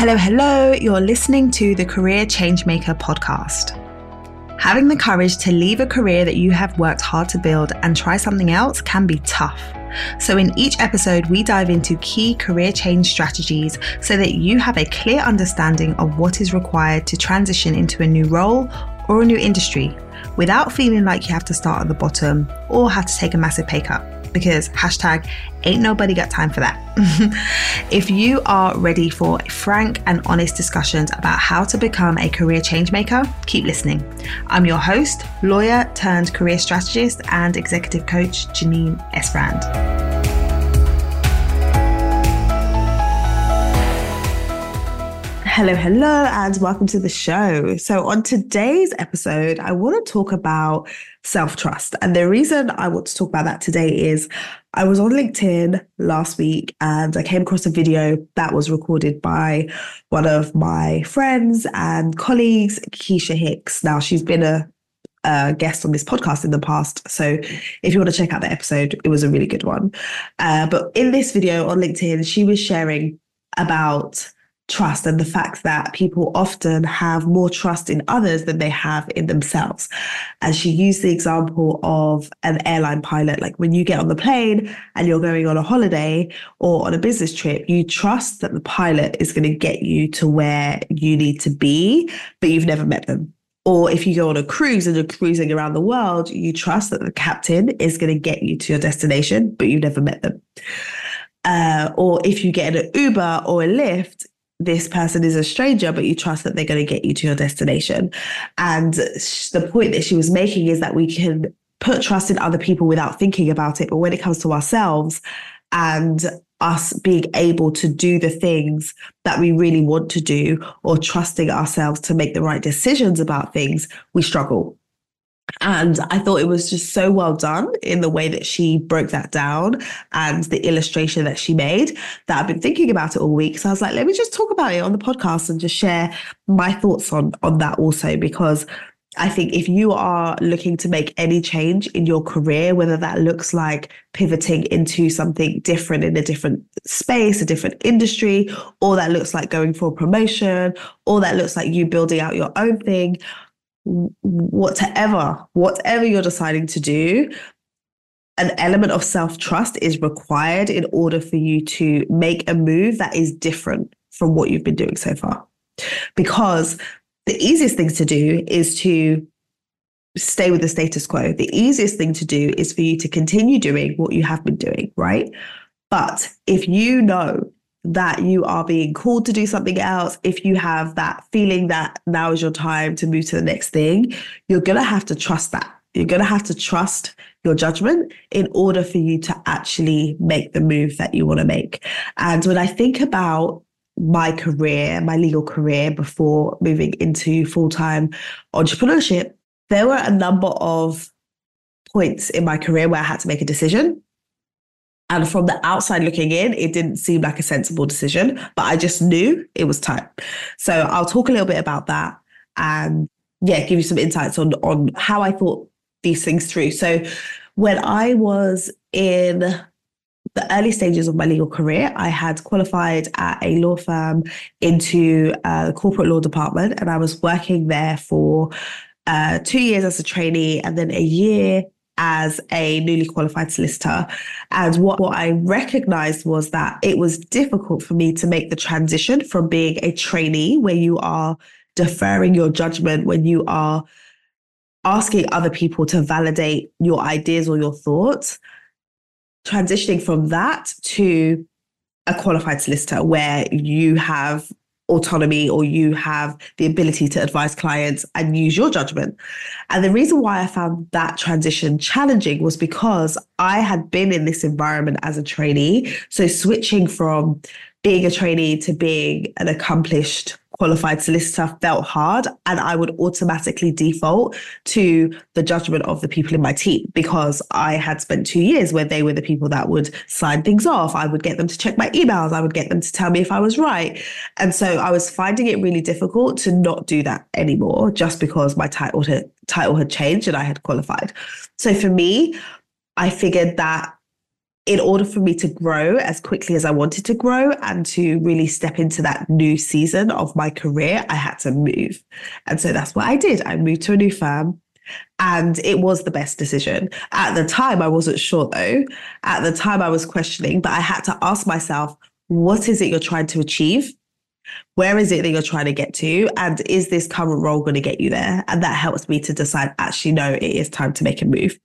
Hello, hello. You're listening to the Career Changemaker podcast. Having the courage to leave a career that you have worked hard to build and try something else can be tough. So, in each episode, we dive into key career change strategies so that you have a clear understanding of what is required to transition into a new role or a new industry without feeling like you have to start at the bottom or have to take a massive pay cut because hashtag ain't nobody got time for that. if you are ready for frank and honest discussions about how to become a career change maker, keep listening. I'm your host, lawyer turned career strategist and executive coach, Janine Esbrand. Hello, hello, and welcome to the show. So, on today's episode, I want to talk about self trust. And the reason I want to talk about that today is I was on LinkedIn last week and I came across a video that was recorded by one of my friends and colleagues, Nakisha Hicks. Now, she's been a a guest on this podcast in the past. So if you want to check out the episode, it was a really good one. Uh, but in this video on LinkedIn, she was sharing about trust and the fact that people often have more trust in others than they have in themselves. And she used the example of an airline pilot. Like when you get on the plane and you're going on a holiday or on a business trip, you trust that the pilot is going to get you to where you need to be, but you've never met them. Or if you go on a cruise and you're cruising around the world, you trust that the captain is going to get you to your destination, but you've never met them. Uh, or if you get an Uber or a Lyft, this person is a stranger, but you trust that they're going to get you to your destination. And the point that she was making is that we can put trust in other people without thinking about it. But when it comes to ourselves and us being able to do the things that we really want to do or trusting ourselves to make the right decisions about things, we struggle. And I thought it was just so well done in the way that she broke that down and the illustration that she made that I've been thinking about it all week. So I was like, let me just talk about it on the podcast and just share my thoughts on, on that also, because I think if you are looking to make any change in your career, whether that looks like pivoting into something different in a different space, a different industry, or that looks like going for a promotion, or that looks like you building out your own thing, whatever, whatever you're deciding to do, an element of self trust is required in order for you to make a move that is different from what you've been doing so far. Because the easiest thing to do is to stay with the status quo. The easiest thing to do is for you to continue doing what you have been doing, right? But if you know that you are being called to do something else, if you have that feeling that now is your time to move to the next thing, you're going to have to trust that. You're going to have to trust your judgment in order for you to actually make the move that you want to make. And when I think about my career, my legal career before moving into full time entrepreneurship, there were a number of points in my career where I had to make a decision. And from the outside looking in, it didn't seem like a sensible decision, but I just knew it was time. So I'll talk a little bit about that and yeah, give you some insights on on how I thought these things through. So when I was in the early stages of my legal career, I had qualified at a law firm into uh, the corporate law department, and I was working there for uh, two years as a trainee and then a year as a newly qualified solicitor. And what, what I recognized was that it was difficult for me to make the transition from being a trainee, where you are deferring your judgment, when you are asking other people to validate your ideas or your thoughts, transitioning from that to a qualified solicitor where you have autonomy or you have the ability to advise clients and use your judgment. And the reason why I found that transition challenging was because I had been in this environment as a trainee. So switching from being a trainee to being an accomplished qualified solicitor felt hard and I would automatically default to the judgment of the people in my team because I had spent two years where they were the people that would sign things off. I would get them to check my emails. I would get them to tell me if I was right. And so I was finding it really difficult to not do that anymore just because my title had, title had changed and I had qualified. So for me, I figured that in order for me to grow as quickly as I wanted to grow and to really step into that new season of my career, I had to move. And so that's what I did. I moved to a new firm. And it was the best decision. At the time, I wasn't sure though. At the time, I was questioning, but I had to ask myself, what is it you're trying to achieve? Where is it that you're trying to get to? And is this current role going to get you there? And that helps me to decide, actually, no, it is time to make a move.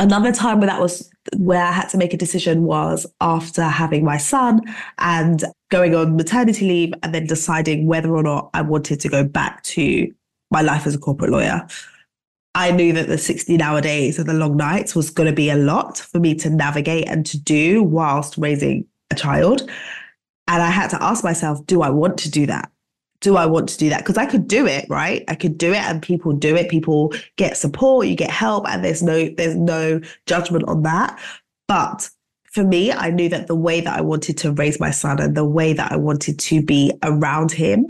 Another time where that was where I had to make a decision was after having my son and going on maternity leave and then deciding whether or not I wanted to go back to my life as a corporate lawyer. I knew that the 16 hour days and the long nights was going to be a lot for me to navigate and to do whilst raising a child. And I had to ask myself, do I want to do that? Do I want to do that? Because I could do it, right? I could do it and people do it. People get support, you get help, and there's no there's no judgment on that. But for me, I knew that the way that I wanted to raise my son and the way that I wanted to be around him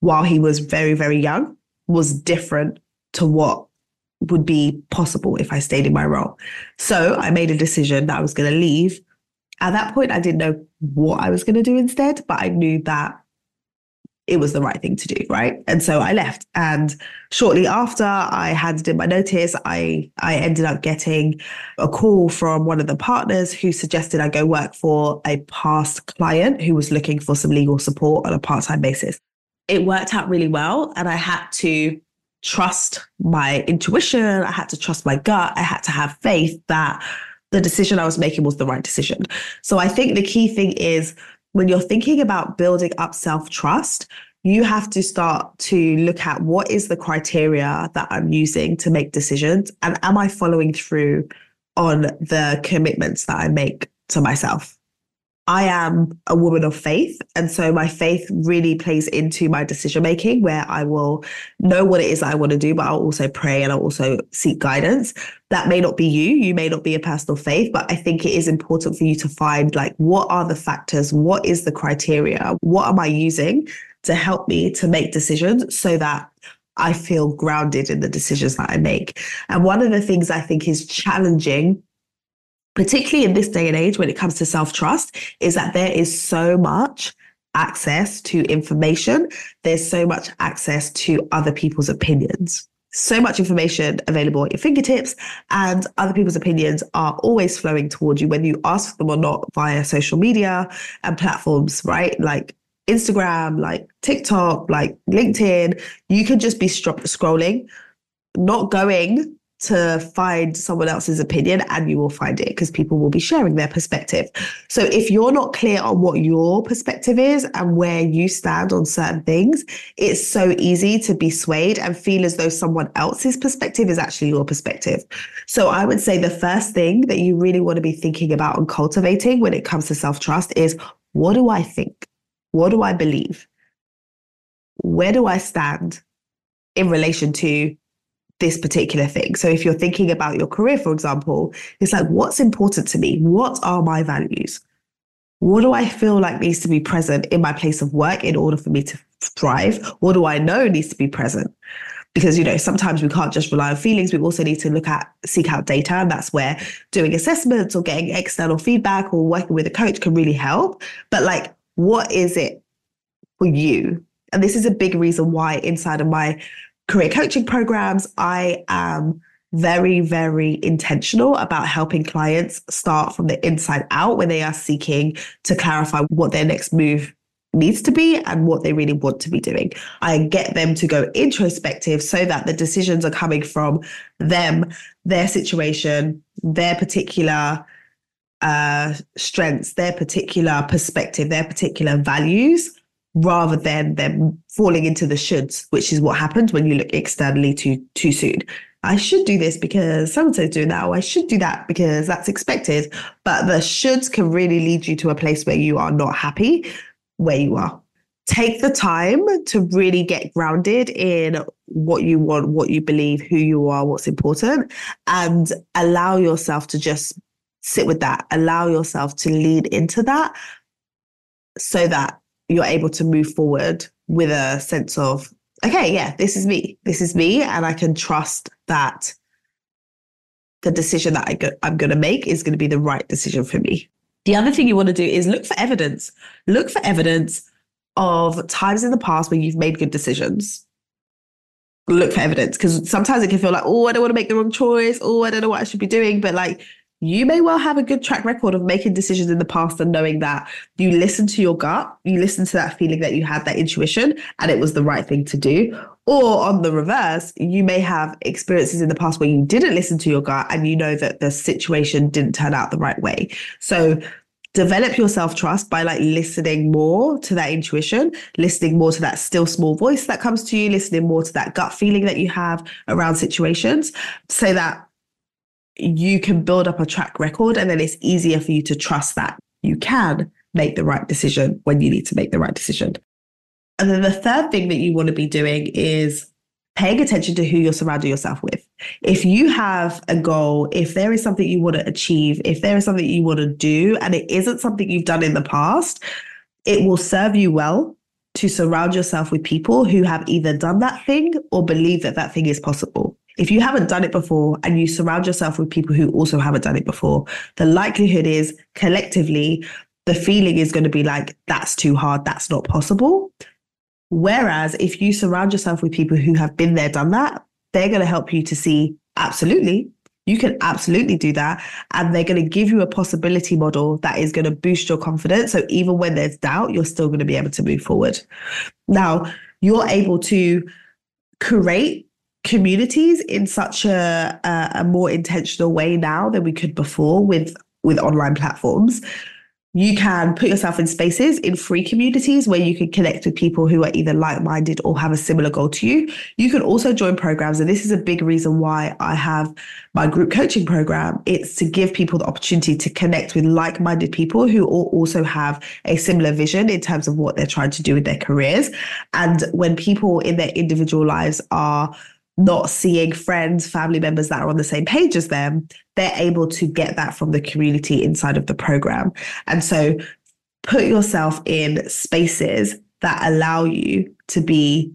while he was very, very young was different to what would be possible if I stayed in my role. So I made a decision that I was going to leave. At that point, I didn't know what I was going to do instead, but I knew that it was the right thing to do, right? And so I left. And shortly after I handed in my notice, I I ended up getting a call from one of the partners who suggested I go work for a past client who was looking for some legal support on a part-time basis. It worked out really well, and I had to trust my intuition. I had to trust my gut. I had to have faith that the decision I was making was the right decision. So I think the key thing is when you're thinking about building up self trust, you have to start to look at what is the criteria that I'm using to make decisions and am I following through on the commitments that I make to myself. I am a woman of faith. And so my faith really plays into my decision making, where I will know what it is I want to do, but I'll also pray and I'll also seek guidance. That may not be you. You may not be a personal faith, but I think it is important for you to find like, what are the factors? What is the criteria? What am I using to help me to make decisions so that I feel grounded in the decisions that I make? And one of the things I think is challenging particularly in this day and age when it comes to self trust, is that there is so much access to information. There's so much access to other people's opinions. So much information available at your fingertips, and other people's opinions are always flowing towards you, whether you ask them or not via social media and platforms, right? Like Instagram, like TikTok, like LinkedIn. You can just be scrolling, not going to find someone else's opinion and you will find it because people will be sharing their perspective. So if you're not clear on what your perspective is and where you stand on certain things, it's so easy to be swayed and feel as though someone else's perspective is actually your perspective. So I would say the first thing that you really want to be thinking about and cultivating when it comes to self-trust is what do I think? What do I believe? Where do I stand in relation to this particular thing. So if you're thinking about your career, for example, it's like, what's important to me? What are my values? What do I feel like needs to be present in my place of work in order for me to thrive? What do I know needs to be present? Because, you know, sometimes we can't just rely on feelings. We also need to look at, seek out data. And that's where doing assessments or getting external feedback or working with a coach can really help. But like, what is it for you? And this is a big reason why inside of my career coaching programs, I am very, very intentional about helping clients start from the inside out when they are seeking to clarify what their next move needs to be and what they really want to be doing. I get them to go introspective so that the decisions are coming from them, their situation, their particular uh, strengths, their particular perspective, their particular values, rather than them falling into the shoulds, which is what happens when you look externally too too soon. I should do this because so and doing that, or I should do that because that's expected. But the shoulds can really lead you to a place where you are not happy where you are. Take the time to really get grounded in what you want, what you believe, who you are, what's important, and allow yourself to just sit with that. Allow yourself to lean into that so that you're able to move forward with a sense of, okay, yeah, this is me. This is me. And I can trust that the decision that I go, I'm going to make is going to be the right decision for me. The other thing you want to do is look for evidence. Look for evidence of times in the past where you've made good decisions. Look for evidence because sometimes it can feel like, oh, I don't want to make the wrong choice. Oh, I don't know what I should be doing. But like, you may well have a good track record of making decisions in the past and knowing that you listened to your gut, you listened to that feeling that you had, that intuition, and it was the right thing to do. Or on the reverse, you may have experiences in the past where you didn't listen to your gut and you know that the situation didn't turn out the right way. So develop your self trust by like listening more to that intuition, listening more to that still small voice that comes to you, listening more to that gut feeling that you have around situations so that you can build up a track record and then it's easier for you to trust that you can make the right decision when you need to make the right decision. And then the third thing that you want to be doing is paying attention to who you're surrounding yourself with. If you have a goal, if there is something you want to achieve, if there is something you want to do, and it isn't something you've done in the past, it will serve you well to surround yourself with people who have either done that thing or believe that that thing is possible. If you haven't done it before and you surround yourself with people who also haven't done it before, the likelihood is collectively, the feeling is going to be like, that's too hard, that's not possible. Whereas if you surround yourself with people who have been there, done that, they're going to help you to see, absolutely, you can absolutely do that. And they're going to give you a possibility model that is going to boost your confidence. So even when there's doubt, you're still going to be able to move forward. Now, you're able to create communities in such a, a, a more intentional way now than we could before with with online platforms you can put yourself in spaces in free communities where you can connect with people who are either like-minded or have a similar goal to you. You can also join programs. And this is a big reason why I have my group coaching program. It's to give people the opportunity to connect with like-minded people who also have a similar vision in terms of what they're trying to do with their careers. And when people in their individual lives are not seeing friends, family members that are on the same page as them, they're able to get that from the community inside of the program. And so put yourself in spaces that allow you to be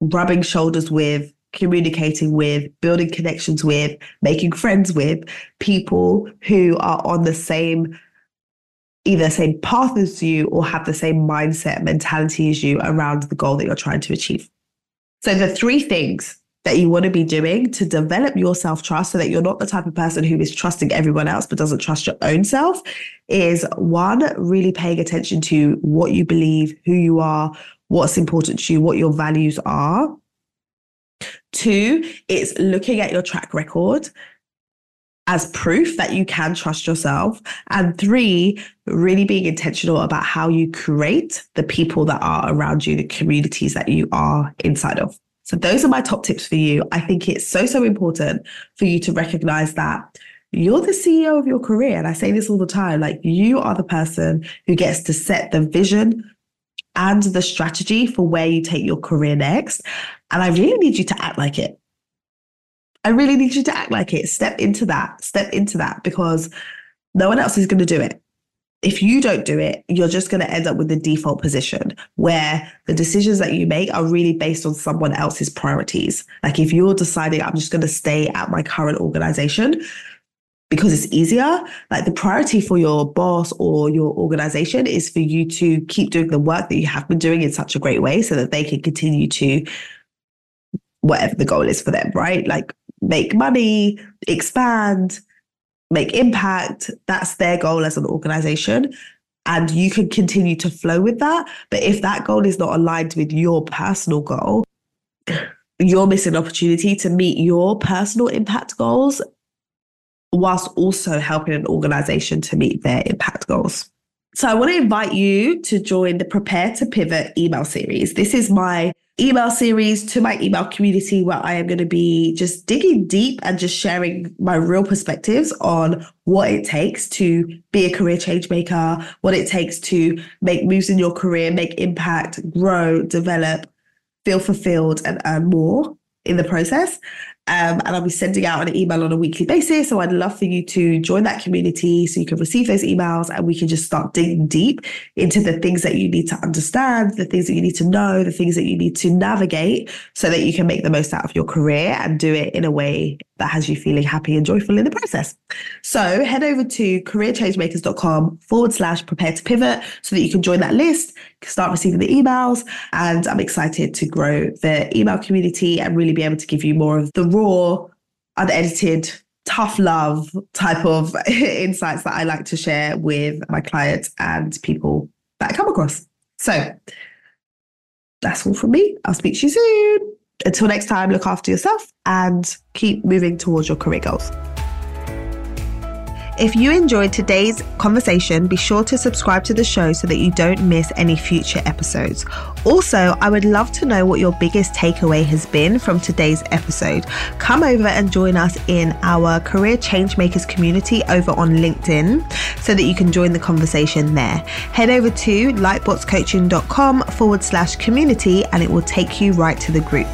rubbing shoulders with, communicating with, building connections with, making friends with people who are on the same either same path as you or have the same mindset mentality as you around the goal that you're trying to achieve. So the three things that you want to be doing to develop your self trust so that you're not the type of person who is trusting everyone else but doesn't trust your own self is one, really paying attention to what you believe, who you are, what's important to you, what your values are. Two, it's looking at your track record as proof that you can trust yourself. And three, really being intentional about how you create the people that are around you, the communities that you are inside of. So those are my top tips for you. I think it's so, so important for you to recognize that you're the CEO of your career. And I say this all the time like, you are the person who gets to set the vision and the strategy for where you take your career next. And I really need you to act like it. I really need you to act like it. Step into that, step into that because no one else is going to do it if you don't do it, you're just going to end up with the default position where the decisions that you make are really based on someone else's priorities. Like if you're deciding, I'm just going to stay at my current organization because it's easier, like the priority for your boss or your organization is for you to keep doing the work that you have been doing in such a great way so that they can continue to whatever the goal is for them, right? Like make money, expand, make impact. That's their goal as an organization. And you can continue to flow with that. But if that goal is not aligned with your personal goal, you're missing an opportunity to meet your personal impact goals whilst also helping an organization to meet their impact goals. So I want to invite you to join the Prepare to Pivot email series. This is my email series to my email community where I am going to be just digging deep and just sharing my real perspectives on what it takes to be a career change maker, what it takes to make moves in your career, make impact, grow, develop, feel fulfilled, and earn more in the process. Um, and I'll be sending out an email on a weekly basis. So I'd love for you to join that community so you can receive those emails and we can just start digging deep into the things that you need to understand, the things that you need to know, the things that you need to navigate so that you can make the most out of your career and do it in a way that has you feeling happy and joyful in the process. So head over to careerchangemakers.com forward slash prepare to pivot so that you can join that list, start receiving the emails. And I'm excited to grow the email community and really be able to give you more of the raw, unedited, tough love type of insights that I like to share with my clients and people that I come across. So that's all from me. I'll speak to you soon. Until next time, look after yourself and keep moving towards your career goals. If you enjoyed today's conversation, be sure to subscribe to the show so that you don't miss any future episodes. Also, I would love to know what your biggest takeaway has been from today's episode. Come over and join us in our Career Changemakers community over on LinkedIn so that you can join the conversation there. Head over to lightbotscoaching.com forward slash community and it will take you right to the group.